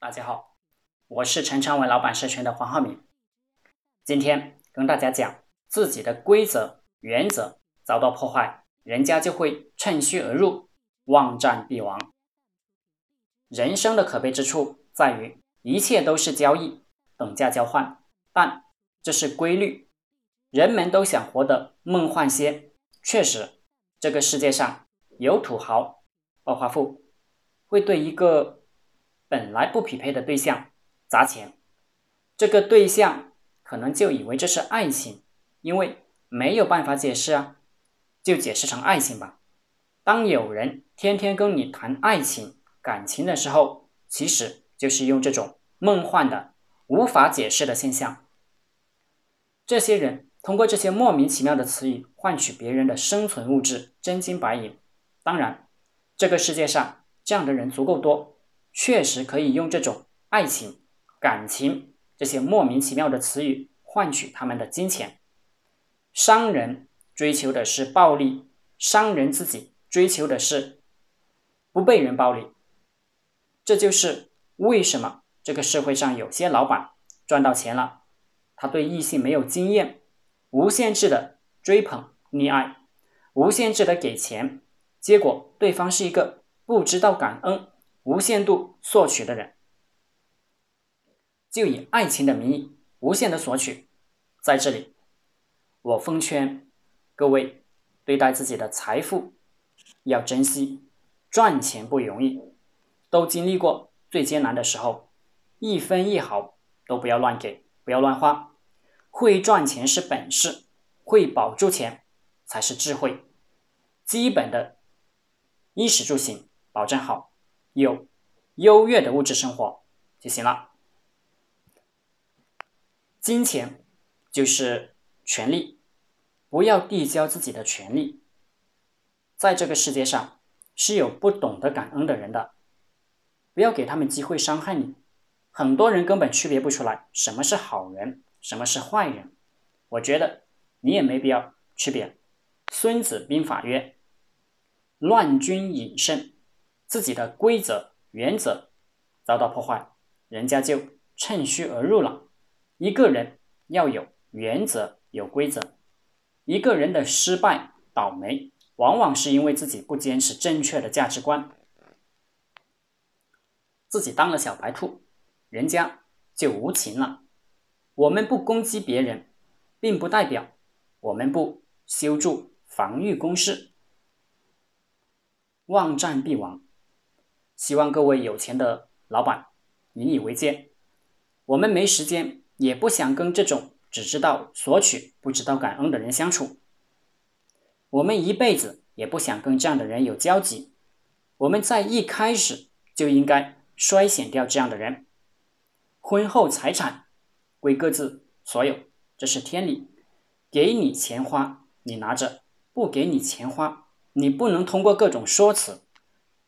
大家好，我是陈昌文老板社群的黄浩明。今天跟大家讲，自己的规则原则遭到破坏，人家就会趁虚而入，望战必亡。人生的可悲之处在于，一切都是交易，等价交换，但这是规律。人们都想活得梦幻些，确实，这个世界上有土豪、暴发户会对一个。本来不匹配的对象砸钱，这个对象可能就以为这是爱情，因为没有办法解释啊，就解释成爱情吧。当有人天天跟你谈爱情、感情的时候，其实就是用这种梦幻的、无法解释的现象。这些人通过这些莫名其妙的词语换取别人的生存物质，真金白银。当然，这个世界上这样的人足够多。确实可以用这种爱情、感情这些莫名其妙的词语换取他们的金钱。商人追求的是暴利，商人自己追求的是不被人暴利。这就是为什么这个社会上有些老板赚到钱了，他对异性没有经验，无限制的追捧溺爱，无限制的给钱，结果对方是一个不知道感恩。无限度索取的人，就以爱情的名义无限的索取。在这里，我奉劝各位，对待自己的财富要珍惜。赚钱不容易，都经历过最艰难的时候，一分一毫都不要乱给，不要乱花。会赚钱是本事，会保住钱才是智慧。基本的衣食住行保证好。有优越的物质生活就行了。金钱就是权利，不要递交自己的权利。在这个世界上是有不懂得感恩的人的，不要给他们机会伤害你。很多人根本区别不出来什么是好人，什么是坏人。我觉得你也没必要区别。孙子兵法曰：“乱军引胜。”自己的规则原则遭到破坏，人家就趁虚而入了。一个人要有原则、有规则。一个人的失败、倒霉，往往是因为自己不坚持正确的价值观。自己当了小白兔，人家就无情了。我们不攻击别人，并不代表我们不修筑防御工事。妄战必亡。希望各位有钱的老板引以为戒。我们没时间，也不想跟这种只知道索取、不知道感恩的人相处。我们一辈子也不想跟这样的人有交集。我们在一开始就应该筛选掉这样的人。婚后财产归各自所有，这是天理。给你钱花，你拿着；不给你钱花，你不能通过各种说辞。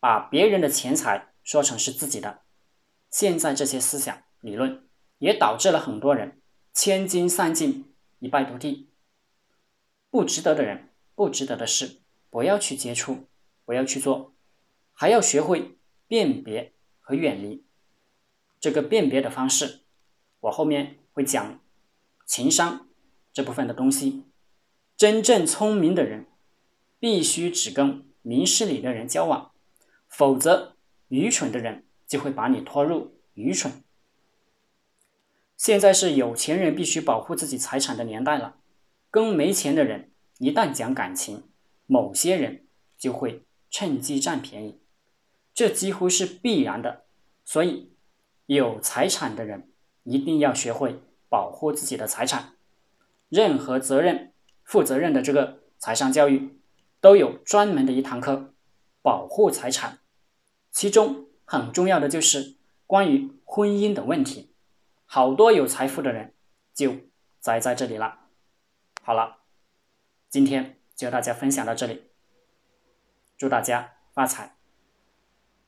把别人的钱财说成是自己的，现在这些思想理论也导致了很多人千金散尽、一败涂地。不值得的人、不值得的事，不要去接触，不要去做，还要学会辨别和远离。这个辨别的方式，我后面会讲情商这部分的东西。真正聪明的人，必须只跟明事理的人交往。否则，愚蠢的人就会把你拖入愚蠢。现在是有钱人必须保护自己财产的年代了，跟没钱的人一旦讲感情，某些人就会趁机占便宜，这几乎是必然的。所以，有财产的人一定要学会保护自己的财产。任何责任、负责任的这个财商教育，都有专门的一堂课，保护财产。其中很重要的就是关于婚姻的问题，好多有财富的人就栽在这里了。好了，今天就大家分享到这里，祝大家发财。